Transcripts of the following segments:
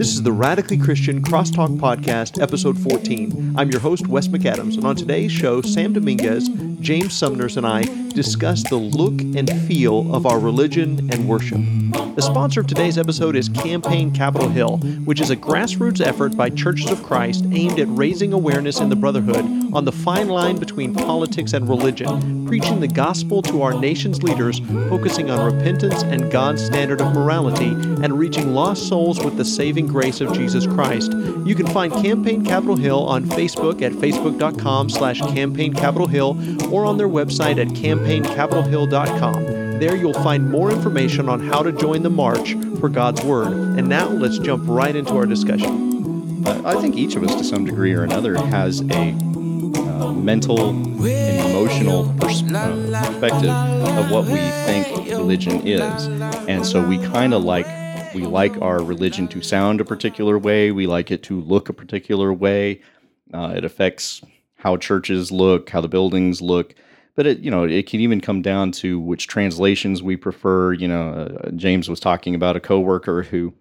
This is the Radically Christian Crosstalk Podcast, episode 14. I'm your host, Wes McAdams, and on today's show, Sam Dominguez, James Sumners, and I discuss the look and feel of our religion and worship. The sponsor of today's episode is Campaign Capitol Hill, which is a grassroots effort by Churches of Christ aimed at raising awareness in the Brotherhood on the fine line between politics and religion, preaching the gospel to our nation's leaders, focusing on repentance and God's standard of morality, and reaching lost souls with the saving grace of Jesus Christ. You can find Campaign Capitol Hill on Facebook at facebook.com slash campaign Capitol Hill or on their website at campaigncapitolhill.com. There you'll find more information on how to join the march for God's Word. And now let's jump right into our discussion. Uh, I think each of us, to some degree or another, has a mental and emotional pers- uh, perspective of what we think religion is. And so we kind of like we like our religion to sound a particular way. We like it to look a particular way. Uh, it affects how churches look, how the buildings look but it you know it can even come down to which translations we prefer you know uh, james was talking about a coworker who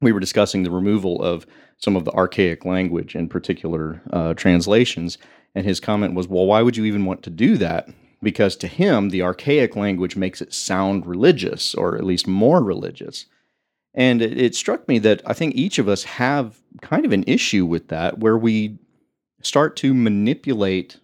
we were discussing the removal of some of the archaic language in particular uh, translations and his comment was well why would you even want to do that? Because to him the archaic language makes it sound religious or at least more religious. And it, it struck me that i think each of us have kind of an issue with that where we start to manipulate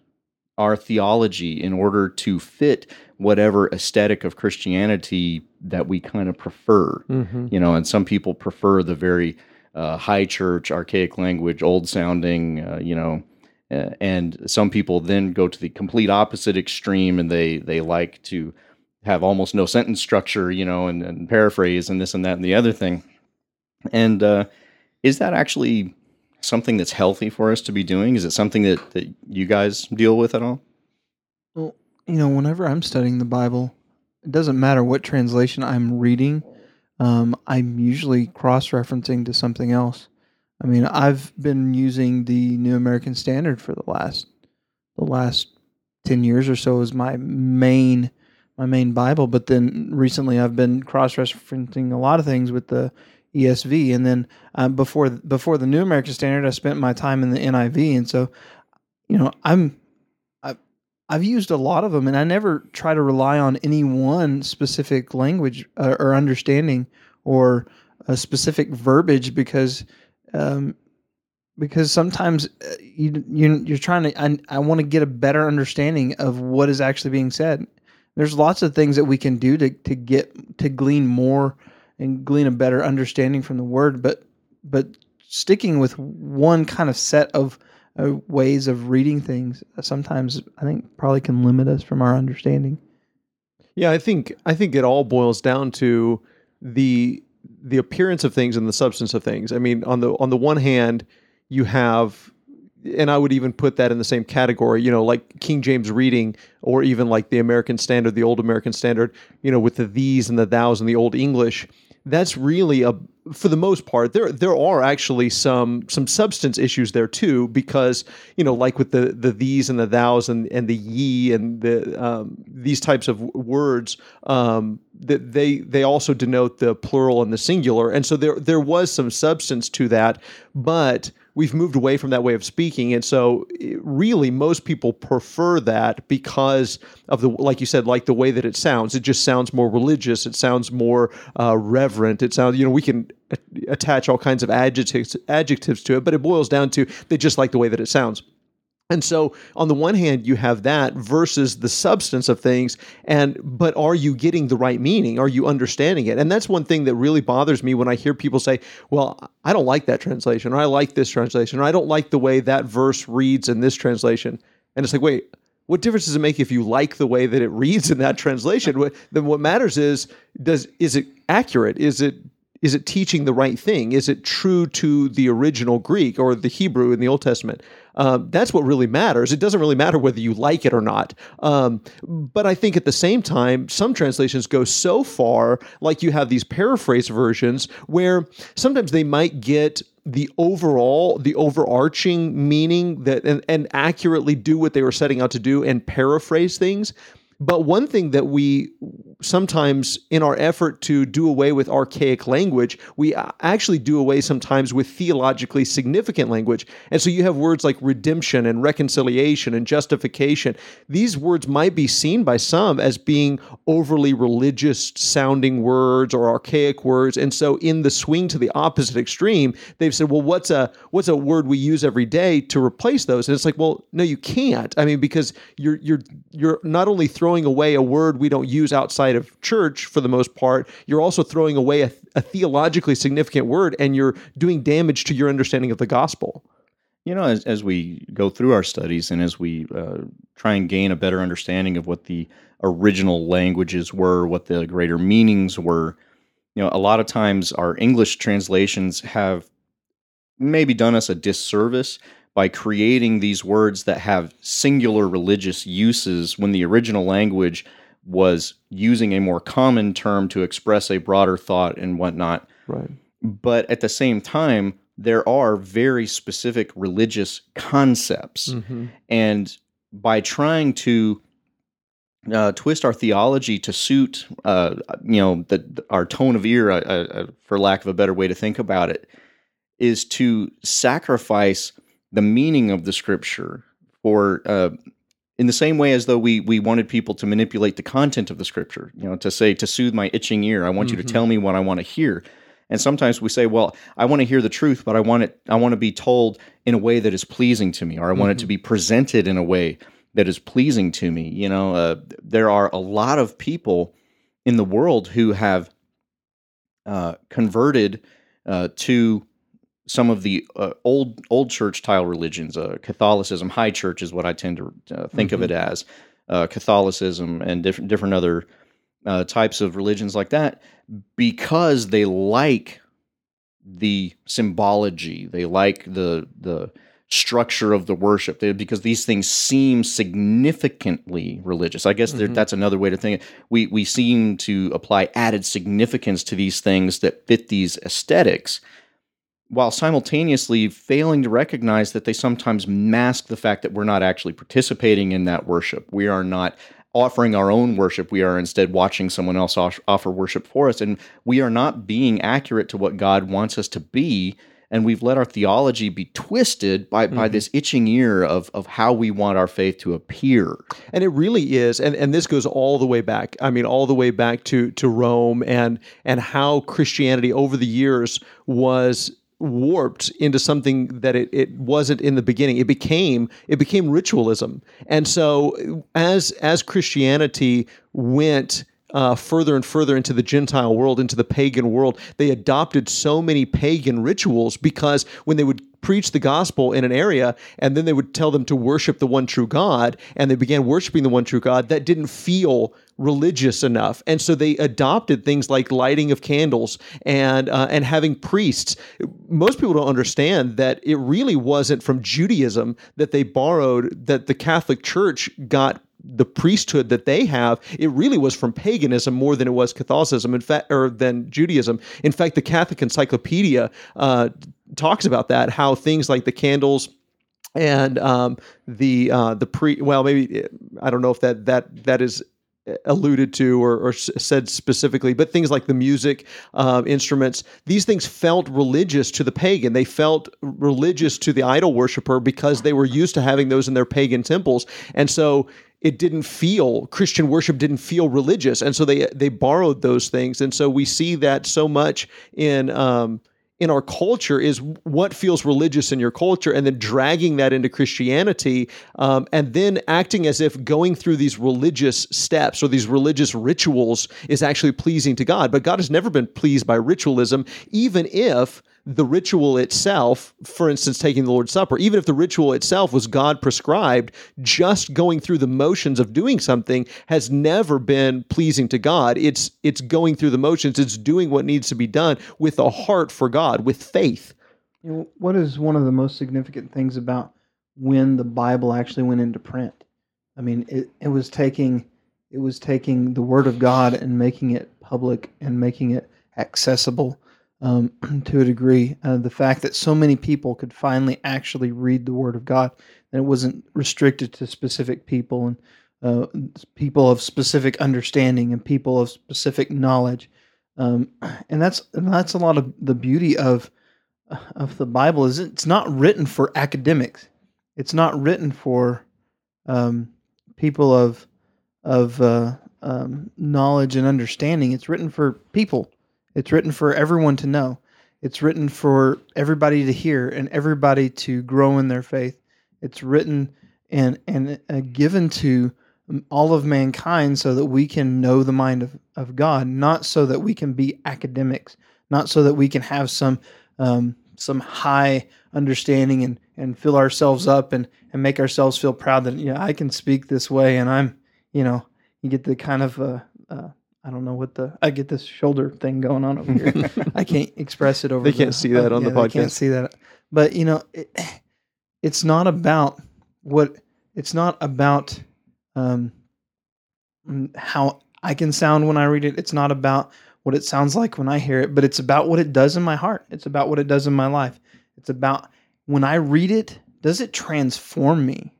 our theology in order to fit whatever aesthetic of Christianity that we kind of prefer. Mm-hmm. You know, and some people prefer the very uh, high church, archaic language, old sounding, uh, you know, uh, and some people then go to the complete opposite extreme and they they like to have almost no sentence structure, you know, and, and paraphrase and this and that and the other thing. And uh, is that actually something that's healthy for us to be doing? Is it something that, that you guys deal with at all? Well, you know, whenever I'm studying the Bible, it doesn't matter what translation I'm reading. Um, I'm usually cross referencing to something else. I mean, I've been using the New American Standard for the last the last ten years or so as my main my main Bible. But then recently, I've been cross referencing a lot of things with the ESV, and then uh, before before the New American Standard, I spent my time in the NIV, and so you know I'm I've, I've used a lot of them, and I never try to rely on any one specific language uh, or understanding or a specific verbiage because um, because sometimes uh, you, you you're trying to I, I want to get a better understanding of what is actually being said. There's lots of things that we can do to to get to glean more and glean a better understanding from the word but but sticking with one kind of set of uh, ways of reading things uh, sometimes i think probably can limit us from our understanding. Yeah i think i think it all boils down to the the appearance of things and the substance of things. I mean on the on the one hand you have and I would even put that in the same category, you know, like King James reading or even like the American Standard, the Old American Standard, you know, with the these and the thous and the Old English that's really a for the most part there there are actually some some substance issues there too because you know like with the the these and the thous and and the ye and the um, these types of words um, that they they also denote the plural and the singular. And so there there was some substance to that but we've moved away from that way of speaking. And so really most people prefer that because of the like you said like the way that it sounds. It just sounds more religious. It sounds more uh, reverent. It sounds you know we can attach all kinds of adjectives adjectives to it but it boils down to they just like the way that it sounds and so on the one hand you have that versus the substance of things and but are you getting the right meaning? Are you understanding it? And that's one thing that really bothers me when I hear people say, "Well, I don't like that translation or I like this translation or I don't like the way that verse reads in this translation." And it's like, "Wait, what difference does it make if you like the way that it reads in that translation? then what matters is does is it accurate? Is it is it teaching the right thing? Is it true to the original Greek or the Hebrew in the Old Testament? Um, that's what really matters. It doesn't really matter whether you like it or not. Um, but I think at the same time, some translations go so far, like you have these paraphrase versions, where sometimes they might get the overall, the overarching meaning that and, and accurately do what they were setting out to do and paraphrase things. But one thing that we sometimes in our effort to do away with archaic language, we actually do away sometimes with theologically significant language. And so you have words like redemption and reconciliation and justification. These words might be seen by some as being overly religious sounding words or archaic words. And so in the swing to the opposite extreme, they've said, well, what's a what's a word we use every day to replace those? And it's like, well, no, you can't. I mean, because you're you're you're not only throwing away a word we don't use outside of church for the most part, you're also throwing away a, a theologically significant word and you're doing damage to your understanding of the gospel. You know, as, as we go through our studies and as we uh, try and gain a better understanding of what the original languages were, what the greater meanings were, you know, a lot of times our English translations have maybe done us a disservice by creating these words that have singular religious uses when the original language was using a more common term to express a broader thought and whatnot. Right. But at the same time, there are very specific religious concepts. Mm-hmm. And by trying to uh, twist our theology to suit, uh, you know, the, our tone of ear, uh, uh, for lack of a better way to think about it, is to sacrifice the meaning of the scripture for uh, in the same way as though we we wanted people to manipulate the content of the scripture you know to say to soothe my itching ear i want mm-hmm. you to mm-hmm. tell me what i want to hear and sometimes we say well i want to hear the truth but i want it i want to be told in a way that is pleasing to me or i want mm-hmm. it to mm-hmm. be presented in a way that is pleasing to me you know uh, there are a lot of people in the world who have uh, converted uh, to some of the uh, old old church style religions, uh, Catholicism, High Church is what I tend to uh, think mm-hmm. of it as, uh, Catholicism and different different other uh, types of religions like that, because they like the symbology, they like the the structure of the worship, they, because these things seem significantly religious. I guess mm-hmm. that's another way to think. It. We we seem to apply added significance to these things that fit these aesthetics while simultaneously failing to recognize that they sometimes mask the fact that we're not actually participating in that worship. We are not offering our own worship. We are instead watching someone else offer worship for us. And we are not being accurate to what God wants us to be. And we've let our theology be twisted by, mm-hmm. by this itching ear of, of how we want our faith to appear. And it really is, and, and this goes all the way back. I mean, all the way back to, to Rome and and how Christianity over the years was warped into something that it, it wasn't in the beginning. It became it became ritualism. And so as as christianity went uh, further and further into the Gentile world, into the pagan world, they adopted so many pagan rituals because when they would preach the gospel in an area and then they would tell them to worship the one true God and they began worshiping the one true God, that didn't feel religious enough, and so they adopted things like lighting of candles and uh, and having priests. Most people don't understand that it really wasn't from Judaism that they borrowed that the Catholic Church got the priesthood that they have, it really was from paganism more than it was Catholicism, in fact, or than Judaism. In fact, the Catholic Encyclopedia uh, talks about that. How things like the candles and um, the uh, the pre well maybe I don't know if that that that is alluded to or, or, said specifically, but things like the music um, instruments, these things felt religious to the pagan. They felt religious to the idol worshiper because they were used to having those in their pagan temples. And so it didn't feel Christian worship didn't feel religious, and so they they borrowed those things, and so we see that so much in um, in our culture is what feels religious in your culture and then dragging that into Christianity um, and then acting as if going through these religious steps or these religious rituals is actually pleasing to God. But God has never been pleased by ritualism, even if the ritual itself, for instance, taking the Lord's Supper, even if the ritual itself was God prescribed, just going through the motions of doing something has never been pleasing to God. It's it's going through the motions, it's doing what needs to be done with a heart for God, with faith. You know, what is one of the most significant things about when the Bible actually went into print? I mean, it, it was taking it was taking the Word of God and making it public and making it accessible um, to a degree. Uh, the fact that so many people could finally actually read the Word of God, and it wasn't restricted to specific people. And uh, people of specific understanding and people of specific knowledge. Um, and that's and that's a lot of the beauty of of the Bible is it's not written for academics. It's not written for um, people of of uh, um, knowledge and understanding. It's written for people. It's written for everyone to know. It's written for everybody to hear and everybody to grow in their faith. It's written and and uh, given to all of mankind so that we can know the mind of, of God, not so that we can be academics, not so that we can have some um, some high understanding and, and fill ourselves up and, and make ourselves feel proud that yeah I can speak this way and I'm you know you get the kind of uh, uh, I don't know what the I get this shoulder thing going on over here. I can't express it over. They the- can't see that on the podcast. they can't see that, but you know, it, it's not about what it's not about um, mm, how I can sound when I read it. It's not about what it sounds like when I hear it, but it's about what it does in my heart. It's about what it does in my life. It's about when I read it, does it transform me?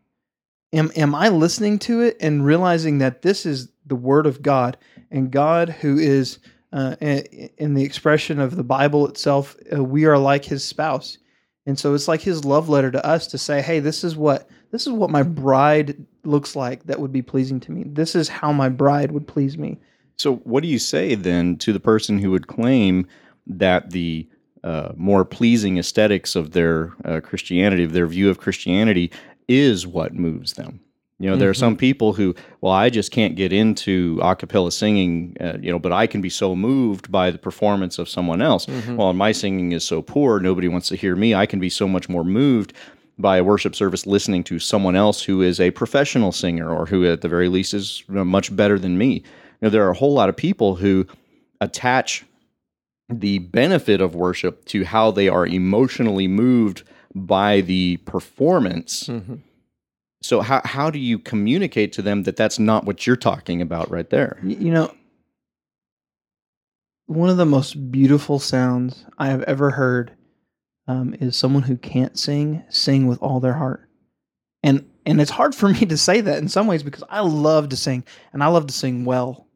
Am, am I listening to it and realizing that this is the Word of God and God, who is uh, in the expression of the Bible itself, uh, we are like His spouse, and so it's like His love letter to us to say, "Hey, this is what this is what my bride looks like that would be pleasing to me. This is how my bride would please me." So, what do you say then to the person who would claim that the uh, more pleasing aesthetics of their uh, Christianity, of their view of Christianity, is what moves them? You know, there are some mm-hmm. people who, well, I just can't get into a cappella singing, uh, you know, but I can be so moved by the performance of someone else. Mm-hmm. Well, my singing is so poor, nobody wants to hear me. I can be so much more moved by a worship service listening to someone else who is a professional singer or who, at the very least, is much better than me. You know, there are a whole lot of people who attach the benefit of worship to how they are emotionally moved by the performance. Mm-hmm. So how how do you communicate to them that that's not what you're talking about right there? You know, one of the most beautiful sounds I have ever heard um, is someone who can't sing sing with all their heart, and and it's hard for me to say that in some ways because I love to sing and I love to sing well.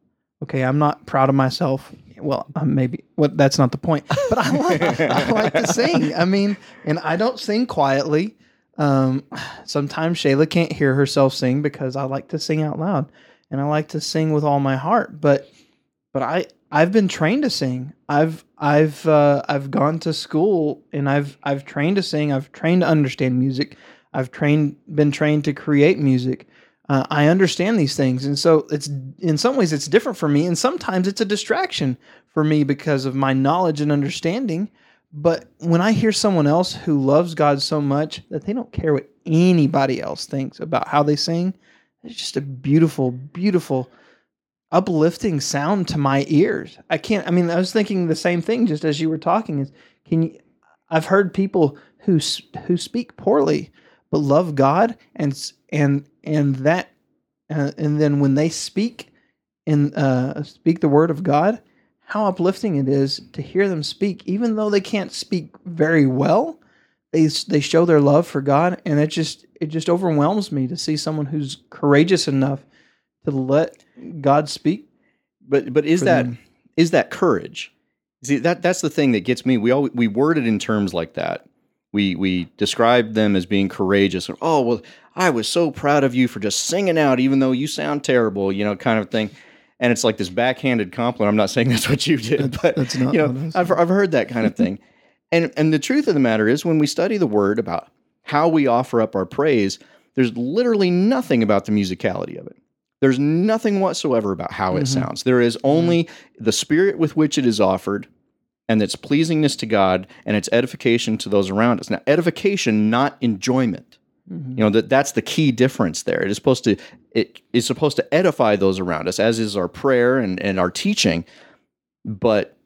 Okay, I'm not proud of myself. Well, um, maybe well, that's not the point, but I like, I like to sing. I mean, and I don't sing quietly. Um, sometimes Shayla can't hear herself sing because I like to sing out loud and I like to sing with all my heart. But but I I've been trained to sing. I've I've uh, I've gone to school and I've I've trained to sing. I've trained to understand music. I've trained been trained to create music. Uh, I understand these things, and so it's in some ways it's different for me, and sometimes it's a distraction for me because of my knowledge and understanding. But when I hear someone else who loves God so much that they don't care what anybody else thinks about how they sing, it's just a beautiful, beautiful, uplifting sound to my ears. I can't. I mean, I was thinking the same thing just as you were talking. Is can you? I've heard people who who speak poorly but love God and and and that uh, and then when they speak and uh, speak the word of God, how uplifting it is to hear them speak, even though they can't speak very well. They they show their love for God, and it just it just overwhelms me to see someone who's courageous enough to let God speak. But but is that them. is that courage? See that that's the thing that gets me. We all we word it in terms like that. We we describe them as being courageous. Or, oh well, I was so proud of you for just singing out, even though you sound terrible. You know, kind of thing. And it's like this backhanded compliment. I'm not saying that's what you did, but that's not you know, I've I've heard that kind of thing. and and the truth of the matter is, when we study the word about how we offer up our praise, there's literally nothing about the musicality of it. There's nothing whatsoever about how it mm-hmm. sounds. There is mm-hmm. only the spirit with which it is offered and its pleasingness to God and its edification to those around us. Now, edification, not enjoyment. Mm-hmm. You know that that's the key difference there. It is supposed to it is supposed to edify those around us, as is our prayer and, and our teaching, but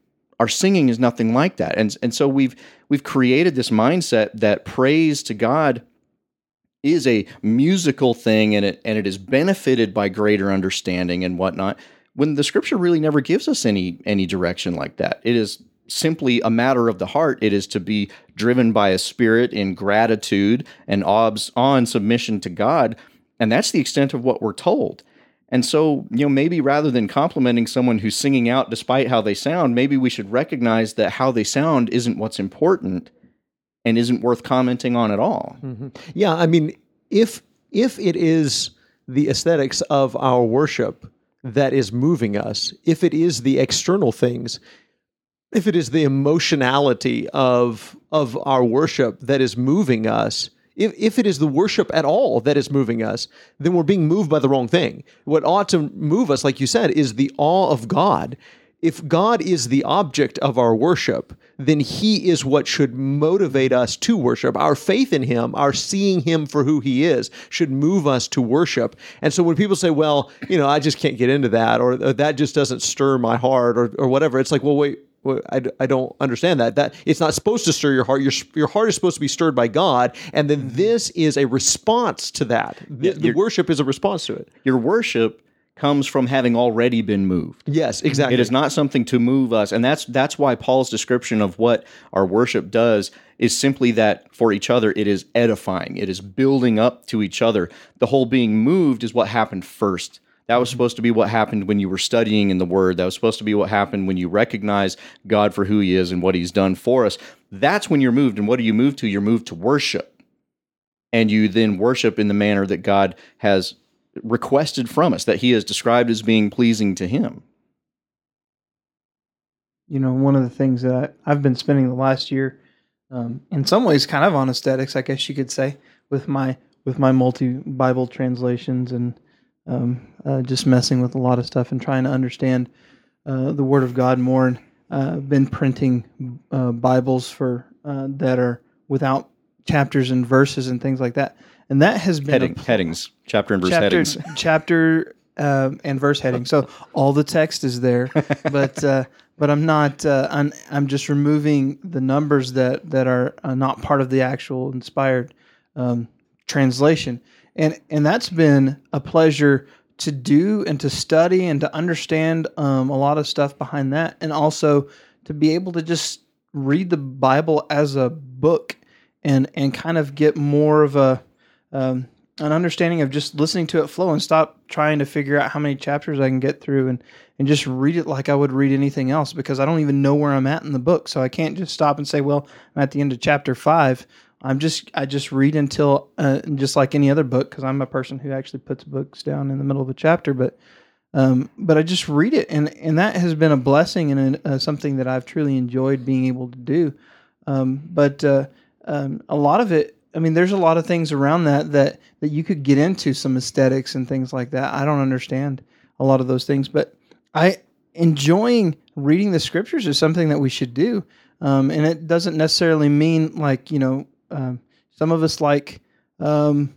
our singing is nothing like that. And and so we've we've created this mindset that praise to God is a musical thing and it and it is benefited by greater understanding and whatnot when the scripture really never gives us any any direction like that it is simply a matter of the heart it is to be driven by a spirit in gratitude and awe and submission to god And that's the extent of what we're told. And so, you know, maybe rather than complimenting someone who's singing out despite how they sound, maybe we should recognize that how they sound isn't what's important and isn't worth commenting on at all. Mm-hmm. Yeah, I mean, if if it is the aesthetics of our worship that is moving us, if it is the external things, if it is the emotionality of of our worship that is moving us, if, if it is the worship at all that is moving us, then we're being moved by the wrong thing. What ought to move us, like you said, is the awe of God. If God is the object of our worship, then He is what should motivate us to worship. Our faith in Him, our seeing Him for who He is, should move us to worship. And so when people say, well, you know, I just can't get into that, or, that just doesn't stir my heart, or, or whatever, it's like, well, wait, I, I don't understand that. That it's not supposed to stir your heart. Your your heart is supposed to be stirred by God, and then mm-hmm. this is a response to that. The, the worship is a response to it. Your worship comes from having already been moved. Yes, exactly. It is not something to move us, and that's that's why Paul's description of what our worship does is simply that for each other it is edifying. It is building up to each other. The whole being moved is what happened first. That was supposed to be what happened when you were studying in the Word. That was supposed to be what happened when you recognize God for who He is and what He's done for us. That's when you're moved. And what are you moved to? You're moved to worship. And you then worship in the manner that God has requested from us, that He has described as being pleasing to Him. you know, one of the things that I've been spending the last year, um, in some ways, kind of on aesthetics, I guess you could say, with my with my multi Bible translations and um, uh, just messing with a lot of stuff and trying to understand uh, the Word of God more. And uh, I've been printing uh, Bibles for uh, that are without chapters and verses and things like that, and that has been Heading, headings, chapter and verse chapter headings. chapter um, and verse heading. So all the text is there, but uh, but I'm not. Uh, I'm I'm just removing the numbers that that are uh, not part of the actual inspired um, translation, and and that's been a pleasure to do and to study and to understand um, a lot of stuff behind that, and also to be able to just read the Bible as a book and and kind of get more of a um, an understanding of just listening to it flow and stop trying to figure out how many chapters I can get through and and just read it like I would read anything else because I don't even know where I'm at in the book. So I can't just stop and say, well, I'm at the end of chapter five. I'm just I just read until uh, just like any other book because I'm a person who actually puts books down in the middle of a chapter, but um, but I just read it and and that has been a blessing and uh, something that I've truly enjoyed being able to do. Um, but uh, um, a lot of it I mean, there's a lot of things around that that that you could get into some aesthetics and things like that. I don't understand a lot of those things, but I enjoying reading the scriptures is something that we should do. Um, and it doesn't necessarily mean like you know, um, some of us like um,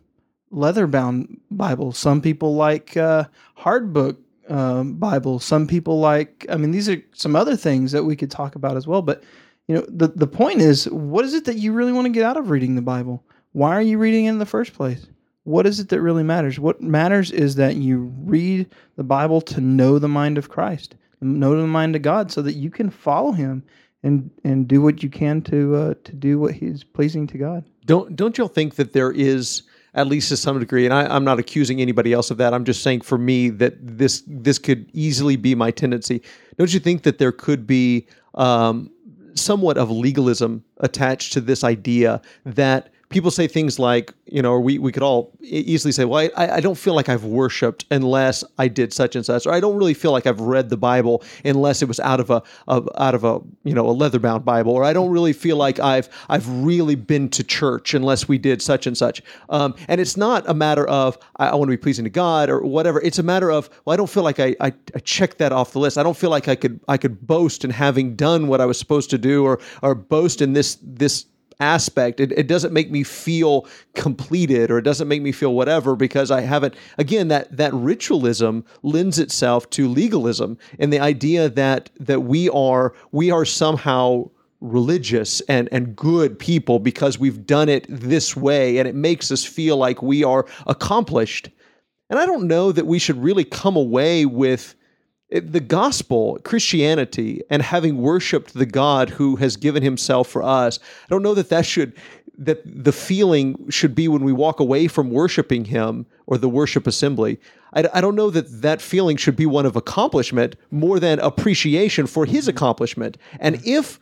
leather bound Bibles. Some people like uh, hardbook um, Bibles. Some people like. I mean, these are some other things that we could talk about as well. But you know, the the point is, what is it that you really want to get out of reading the Bible? Why are you reading it in the first place? What is it that really matters? What matters is that you read the Bible to know the mind of Christ, know the mind of God, so that you can follow Him and and do what you can to uh, to do what He's pleasing to God. Don't don't y'all think that there is at least to some degree, and I, I'm not accusing anybody else of that. I'm just saying for me that this this could easily be my tendency. Don't you think that there could be um, somewhat of legalism attached to this idea that people say things like, you know, we, we could all easily say, well, I, I don't feel like I've worshiped unless I did such and such, or I don't really feel like I've read the Bible unless it was out of a, of, out of a, you know, a leather bound Bible, or I don't really feel like I've, I've really been to church unless we did such and such. Um, and it's not a matter of, I, I want to be pleasing to God or whatever. It's a matter of, well, I don't feel like I, I, I checked that off the list. I don't feel like I could, I could boast in having done what I was supposed to do or, or boast in this, this, aspect. It, it doesn't make me feel completed or it doesn't make me feel whatever because I haven't again that that ritualism lends itself to legalism and the idea that that we are we are somehow religious and and good people because we've done it this way and it makes us feel like we are accomplished. And I don't know that we should really come away with it- the gospel, Christianity, and having worshiped the God who has given himself for us, I don't know that that should that the feeling should be when we walk away from worshiping Him or the worship assembly. I, I don't know that that feeling should be one of accomplishment more than appreciation for His accomplishment. And if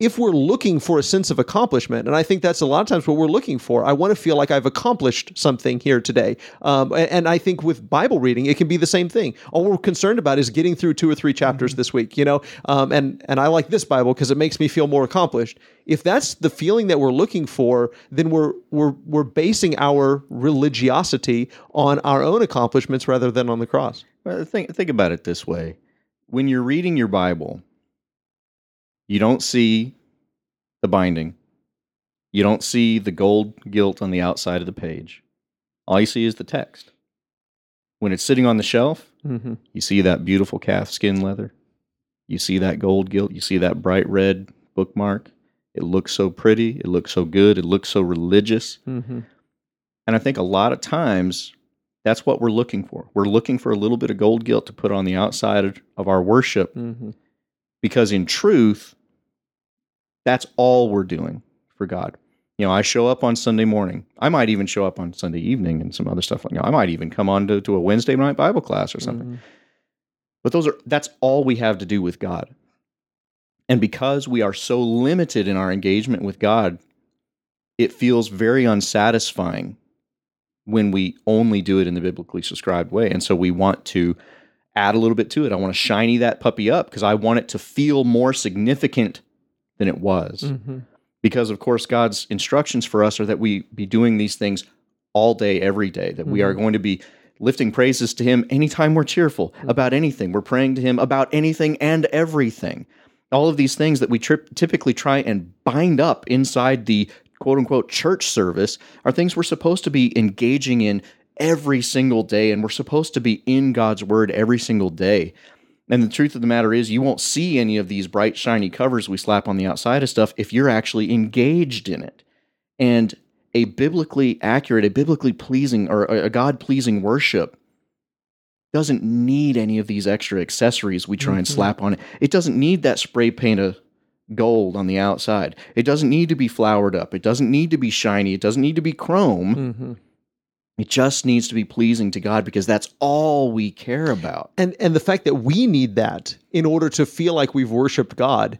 if we're looking for a sense of accomplishment, and I think that's a lot of times what we're looking for, I want to feel like I've accomplished something here today. Um, and, and, I think with Bible reading, it can be the same thing. All we're concerned about is getting through two or three chapters mm-hmm. this week, you know. Um, and and I like this Bible because it makes me feel more accomplished. If that's the feeling that we're looking for, then we're we're we're basing our religiosity on our own accomplishments rather than on the cross. Well, think think about it this way: when you're reading your Bible you don't see the binding. You don't see the gold gilt on the outside of the page. All you see is the text. When it's sitting on the shelf, mm-hmm. you see that beautiful calf skin leather. You see that gold gilt. You see that bright red bookmark. It looks so pretty. It looks so good. It looks so religious. Mm-hmm. And I think a lot of times that's what we're looking for. We're looking for a little bit of gold gilt to put on the outside of our worship mm-hmm. because, in truth, that's all we're doing for God. You know, I show up on Sunday morning. I might even show up on Sunday evening and some other stuff. You know, I might even come on to, to a Wednesday night Bible class or something. Mm-hmm. But those are that's all we have to do with God. And because we are so limited in our engagement with God, it feels very unsatisfying when we only do it in the biblically subscribed way. And so we want to add a little bit to it. I want to shiny that puppy up because I want it to feel more significant than it was. Mm-hmm. Because, of course, God's instructions for us are that we be doing these things all day, every day, that mm-hmm. we are mm-hmm. going to be lifting praises to Him anytime we're cheerful mm-hmm. about anything. We're praying to Him about anything and everything. All of these things that we tri- typically try and bind up inside the quote unquote church service are things we're supposed to be engaging in every single day, and we're supposed to be in God's Word every single day. And the truth of the matter is, you won't see any of these bright, shiny covers we slap on the outside of stuff if you're actually engaged in it. And a biblically accurate, a biblically pleasing, or a God pleasing worship doesn't need any of these extra accessories we try mm-hmm. and slap on it. It doesn't need that spray paint of gold on the outside. It doesn't need to be flowered up. It doesn't need to be shiny. It doesn't need to be chrome. Mm-hmm. It just needs to be pleasing to God because that's all we care about. And and the fact that we need that in order to feel like we've worshiped God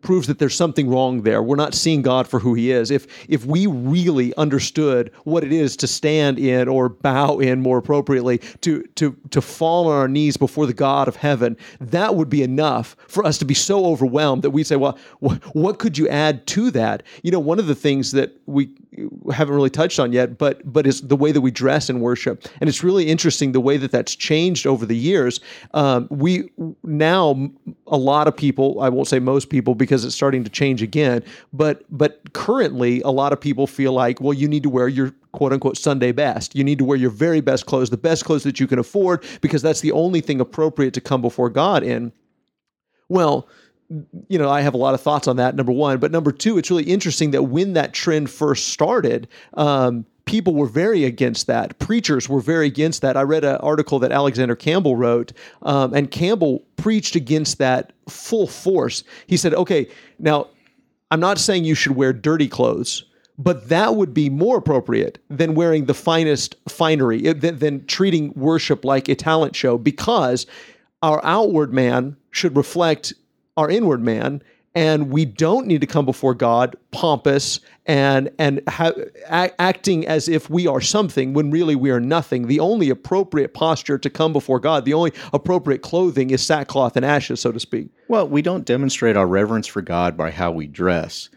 proves that there's something wrong there. We're not seeing God for who he is. If if we really understood what it is to stand in or bow in more appropriately to to to fall on our knees before the God of heaven, that would be enough for us to be so overwhelmed that we say, well, wh- what could you add to that? You know, one of the things that we haven't really touched on yet, but but is the way that we dress in worship, and it's really interesting the way that that's changed over the years. Um, we now a lot of people, I won't say most people people because it's starting to change again. But but currently, a lot of people feel like, well, you need to wear your quote unquote Sunday best. You need to wear your very best clothes, the best clothes that you can afford, because that's the only thing appropriate to come before God in. Well, you know, I have a lot of thoughts on that. Number one, but number two, it's really interesting that when that trend first started, um, people were very against that. Preachers were very against that. I read an article that Alexander Campbell wrote, um, and Campbell preached against that full force. He said, okay, now I'm not saying you should wear dirty clothes. But that would be more appropriate than wearing the finest finery, eh, than, than treating worship like a talent show, because our outward man should reflect our inward man and we don't need to come before God pompous and and ha- a- acting as if we are something when really we are nothing. The only appropriate posture to come before God, the only appropriate clothing is sackcloth and ashes, so to speak. Well, we don't demonstrate our reverence for God by how we dress,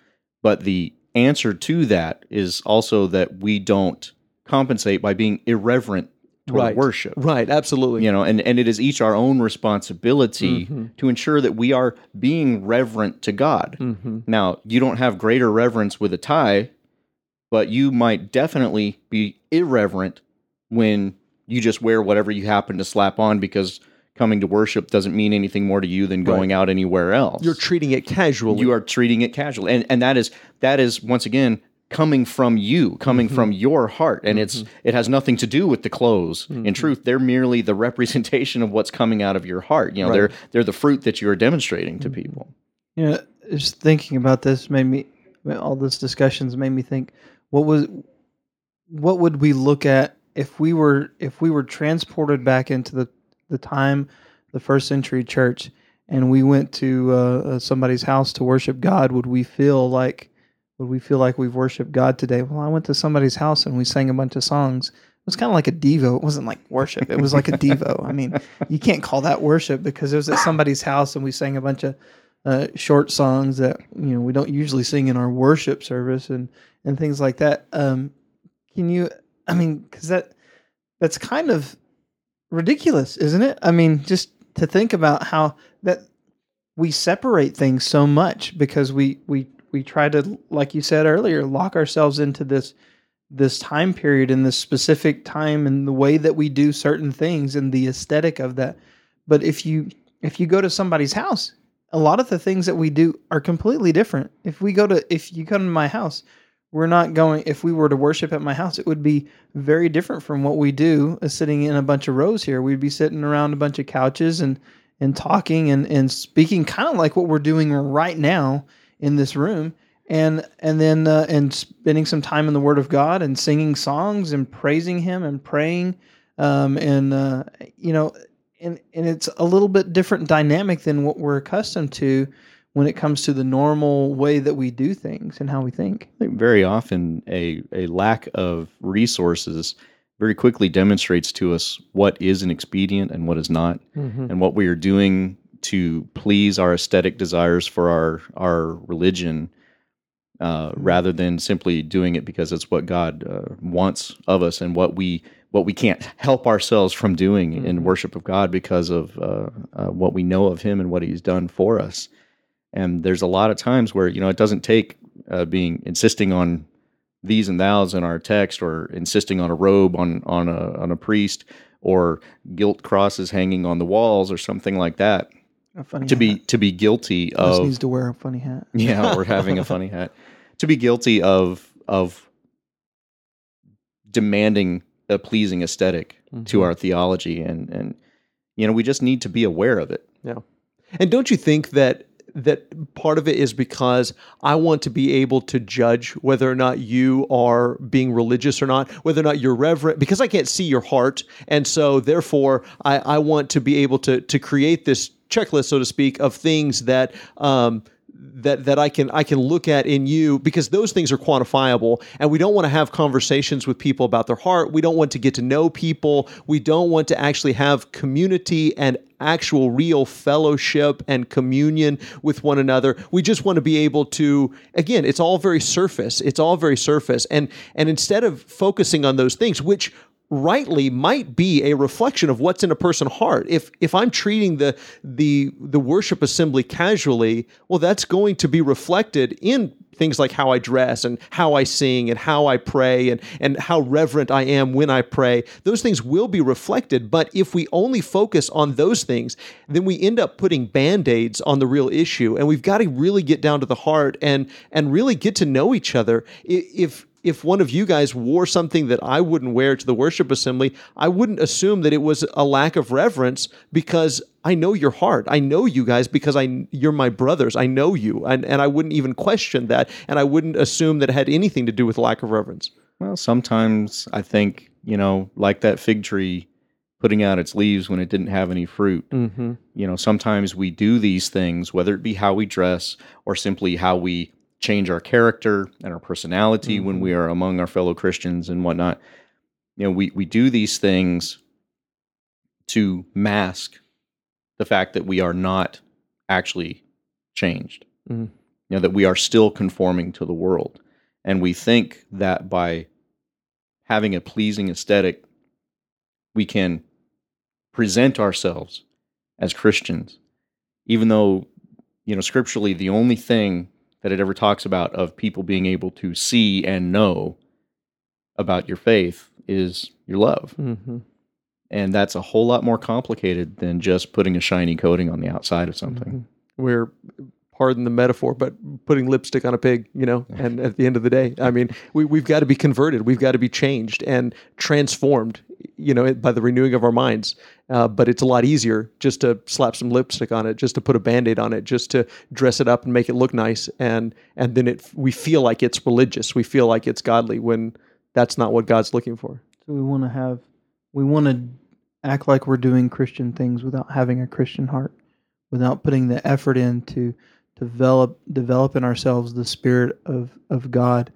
but the answer to that is also that we don't compensate by being irreverent toward right. worship. Right, absolutely. You know, and, and it is each our own responsibility mm-hmm. to ensure that we are being reverent to God. Mm-hmm. Now, you don't have greater reverence with a tie, but you might definitely be irreverent when you just wear whatever you happen to slap on because coming to worship doesn't mean anything more to you than going right. out anywhere else. You're treating it casually. You are treating it casually. And and that is that is once again coming from you, coming mm-hmm. from your heart, and mm-hmm. it's it has nothing to do with the clothes. Mm-hmm. In truth, they're merely the representation of what's coming out of your heart. You know, right. they're they're the fruit that you are demonstrating to mm-hmm. people. Yeah, you know, just thinking about this made me all this discussions made me think what was what would we look at if we were if we were transported back into the the time the first century church and we went to uh, uh, somebody's house to worship God would we feel like would we feel like we've worshiped God today well I went to somebody's house and we sang a bunch of songs it was kind of like a devo it wasn't like worship it was like a devo I mean you can't call that worship because it was at somebody's house and we sang a bunch of uh, short songs that you know we don't usually sing in our worship service and and things like that. Um, can you? I mean, because that that's kind of ridiculous, isn't it? I mean, just to think about how that we separate things so much because we we we try to, like you said earlier, lock ourselves into this this time period in this specific time and the way that we do certain things and the aesthetic of that. But if you if you go to somebody's house a lot of the things that we do are completely different. If we go to, if you come to my house, we're not going, if we were to worship at my house, it would be very different from what we do uh, sitting in a bunch of rows here. We'd be sitting around a bunch of couches and, and talking and, and speaking kind of like what we're doing right now in this room. And, and then, uh, and spending some time in the word of God and singing songs and praising him and praying. Um, and, uh, you know, and and it's a little bit different dynamic than what we're accustomed to when it comes to the normal way that we do things and how we think. I think very often a a lack of resources very quickly demonstrates to us what is an expedient and what is not, mm-hmm. and what we are doing to please our aesthetic desires for our our religion, uh, mm-hmm. rather than simply doing it because it's what God uh, wants of us and what we what we can't help ourselves from doing mm-hmm. in worship of God because of uh, uh, what we know of Him and what He's done for us. And there's a lot of times where you know it doesn't take uh, being insisting on these and thous in our text, or insisting on a robe on on a on a priest, or gilt crosses hanging on the walls, or something like that. To hat. be to be guilty of needs to wear a funny hat. Yeah, or having a funny hat. To be guilty of of demanding a pleasing esthetic mm-hmm. to our theology and and you know we just need to be aware of it yeah and don't you think that that part of it is because I want to be able to judge whether or not you are being religious or not, whether or not you're reverent, because I can't see your heart. And so therefore I, I want to be able to to create this checklist, so to speak, of things that um, that that I can I can look at in you because those things are quantifiable and we don't want to have conversations with people about their heart. We don't want to get to know people. We don't want to actually have community and actual real fellowship and communion with one another. We just want to be able to again, it's all very surface. It's all very surface and and instead of focusing on those things which rightly might be a reflection of what's in a person's heart. If if I'm treating the the the worship assembly casually, well that's going to be reflected in things like how I dress and how I sing and how I pray and and how reverent I am when I pray. Those things will be reflected, but if we only focus on those things, then we end up putting band-aids on the real issue and we've got to really get down to the heart and and really get to know each other. If if one of you guys wore something that I wouldn't wear to the worship assembly, I wouldn't assume that it was a lack of reverence because I know your heart. I know you guys because I you're my brothers. I know you, and and I wouldn't even question that, and I wouldn't assume that it had anything to do with lack of reverence. Well, sometimes I think you know, like that fig tree putting out its leaves when it didn't have any fruit. Mm-hmm. You know, sometimes we do these things, whether it be how we dress or simply how we change our character and our personality mm-hmm. when we are among our fellow Christians and whatnot. You know, we, we do these things to mask the fact that we are not actually changed. Mm-hmm. You know, that we are still conforming to the world. And we think that by having a pleasing aesthetic, we can present ourselves as Christians, even though, you know, scripturally, the only thing that it ever talks about of people being able to see and know about your faith is your love. Mm-hmm. And that's a whole lot more complicated than just putting a shiny coating on the outside of something. Mm-hmm. We're pardon the metaphor, but putting lipstick on a pig, you know, and at the end of the day, I mean, we, we've got to be converted. We've got to be changed and transformed, you know, by the renewing of our minds. Uh, but it's a lot easier just to slap some lipstick on it, just to put a band-aid on it, just to dress it up and make it look nice, and and then it we feel like it's religious, we feel like it's godly when that's not what God's looking for. So we want to have, we want to act like we're doing Christian things without having a Christian heart, without putting the effort in to develop develop in ourselves the spirit of of God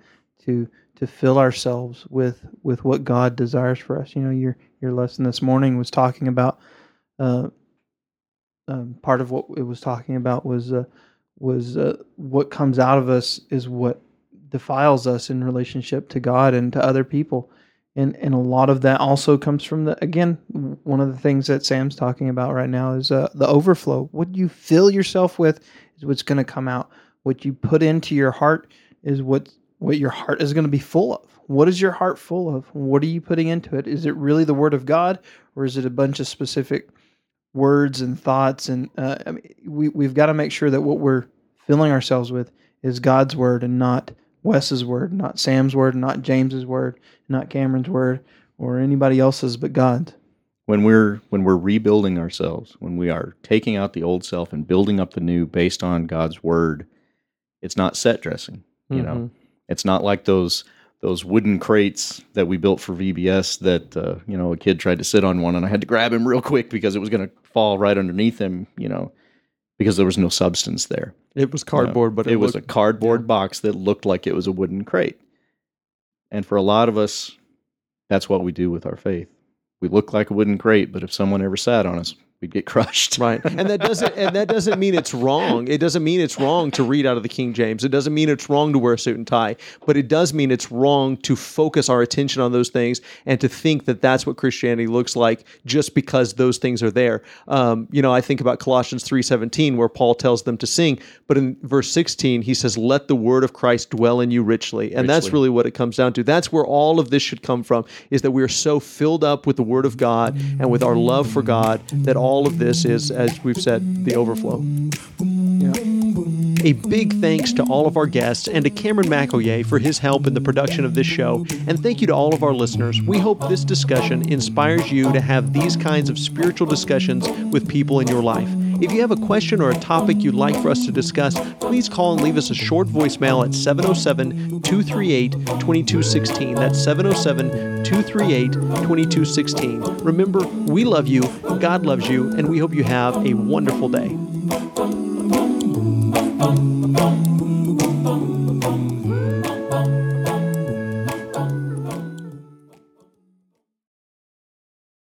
to to fill ourselves with with what God desires for us. You know, your your lesson this morning was talking about uh, um, part of what it was talking about was uh, was uh, what comes out of us is what defiles us in relationship to God and to other people. And, and a lot of that also comes from the again one of the things that Sam's talking about right now is uh, the overflow. What you fill yourself with is what's going to come out. What you put into your heart is what what your heart is going to be full of. What is your heart full of? What are you putting into it? Is it really the Word of God, or is it a bunch of specific words and thoughts? And uh, I mean, we we've got to make sure that what we're filling ourselves with is God's Word and not Wes's Word, not Sam's Word, not James's Word, not Cameron's Word, or anybody else's but God's. When we're when we're rebuilding ourselves, when we are taking out the old self and building up the new based on God's Word, it's not set dressing. You mm-hmm. know, it's not like those those wooden crates that we built for VBS that uh, you know a kid tried to sit on one and I had to grab him real quick because it was going to fall right underneath him, you know, because there was no substance there. It was cardboard, you know, but it, it was a cardboard yeah. box that looked like it was a wooden crate. And for a lot of us, that's what we do with our faith. We look like a wooden crate, but if someone ever sat on us, we'd get crushed. Right. And that doesn't and that doesn't mean it's wrong. It doesn't mean it's wrong to read out of the King James. It doesn't mean it's wrong to wear a suit and tie, but it does mean it's wrong to focus our attention on those things and to think that that's what Christianity looks like just because those things are there. Um, you know, I think about Colossians 3:17 where Paul tells them to sing, but in verse 16 he says let the word of Christ dwell in you richly. And richly. that's really what it comes down to. That's where all of this should come from is that we are so filled up with the word of God and with our love for God that all all of this is, as we've said, the overflow. Yeah. A big thanks to all of our guests and to Cameron McElyae for his help in the production of this show. And thank you to all of our listeners. We hope this discussion inspires you to have these kinds of spiritual discussions with people in your life. If you have a question or a topic you'd like for us to discuss, please call and leave us a short voicemail at 707 238 2216. That's 707 238 2216. Remember, we love you, God loves you, and we hope you have a wonderful day.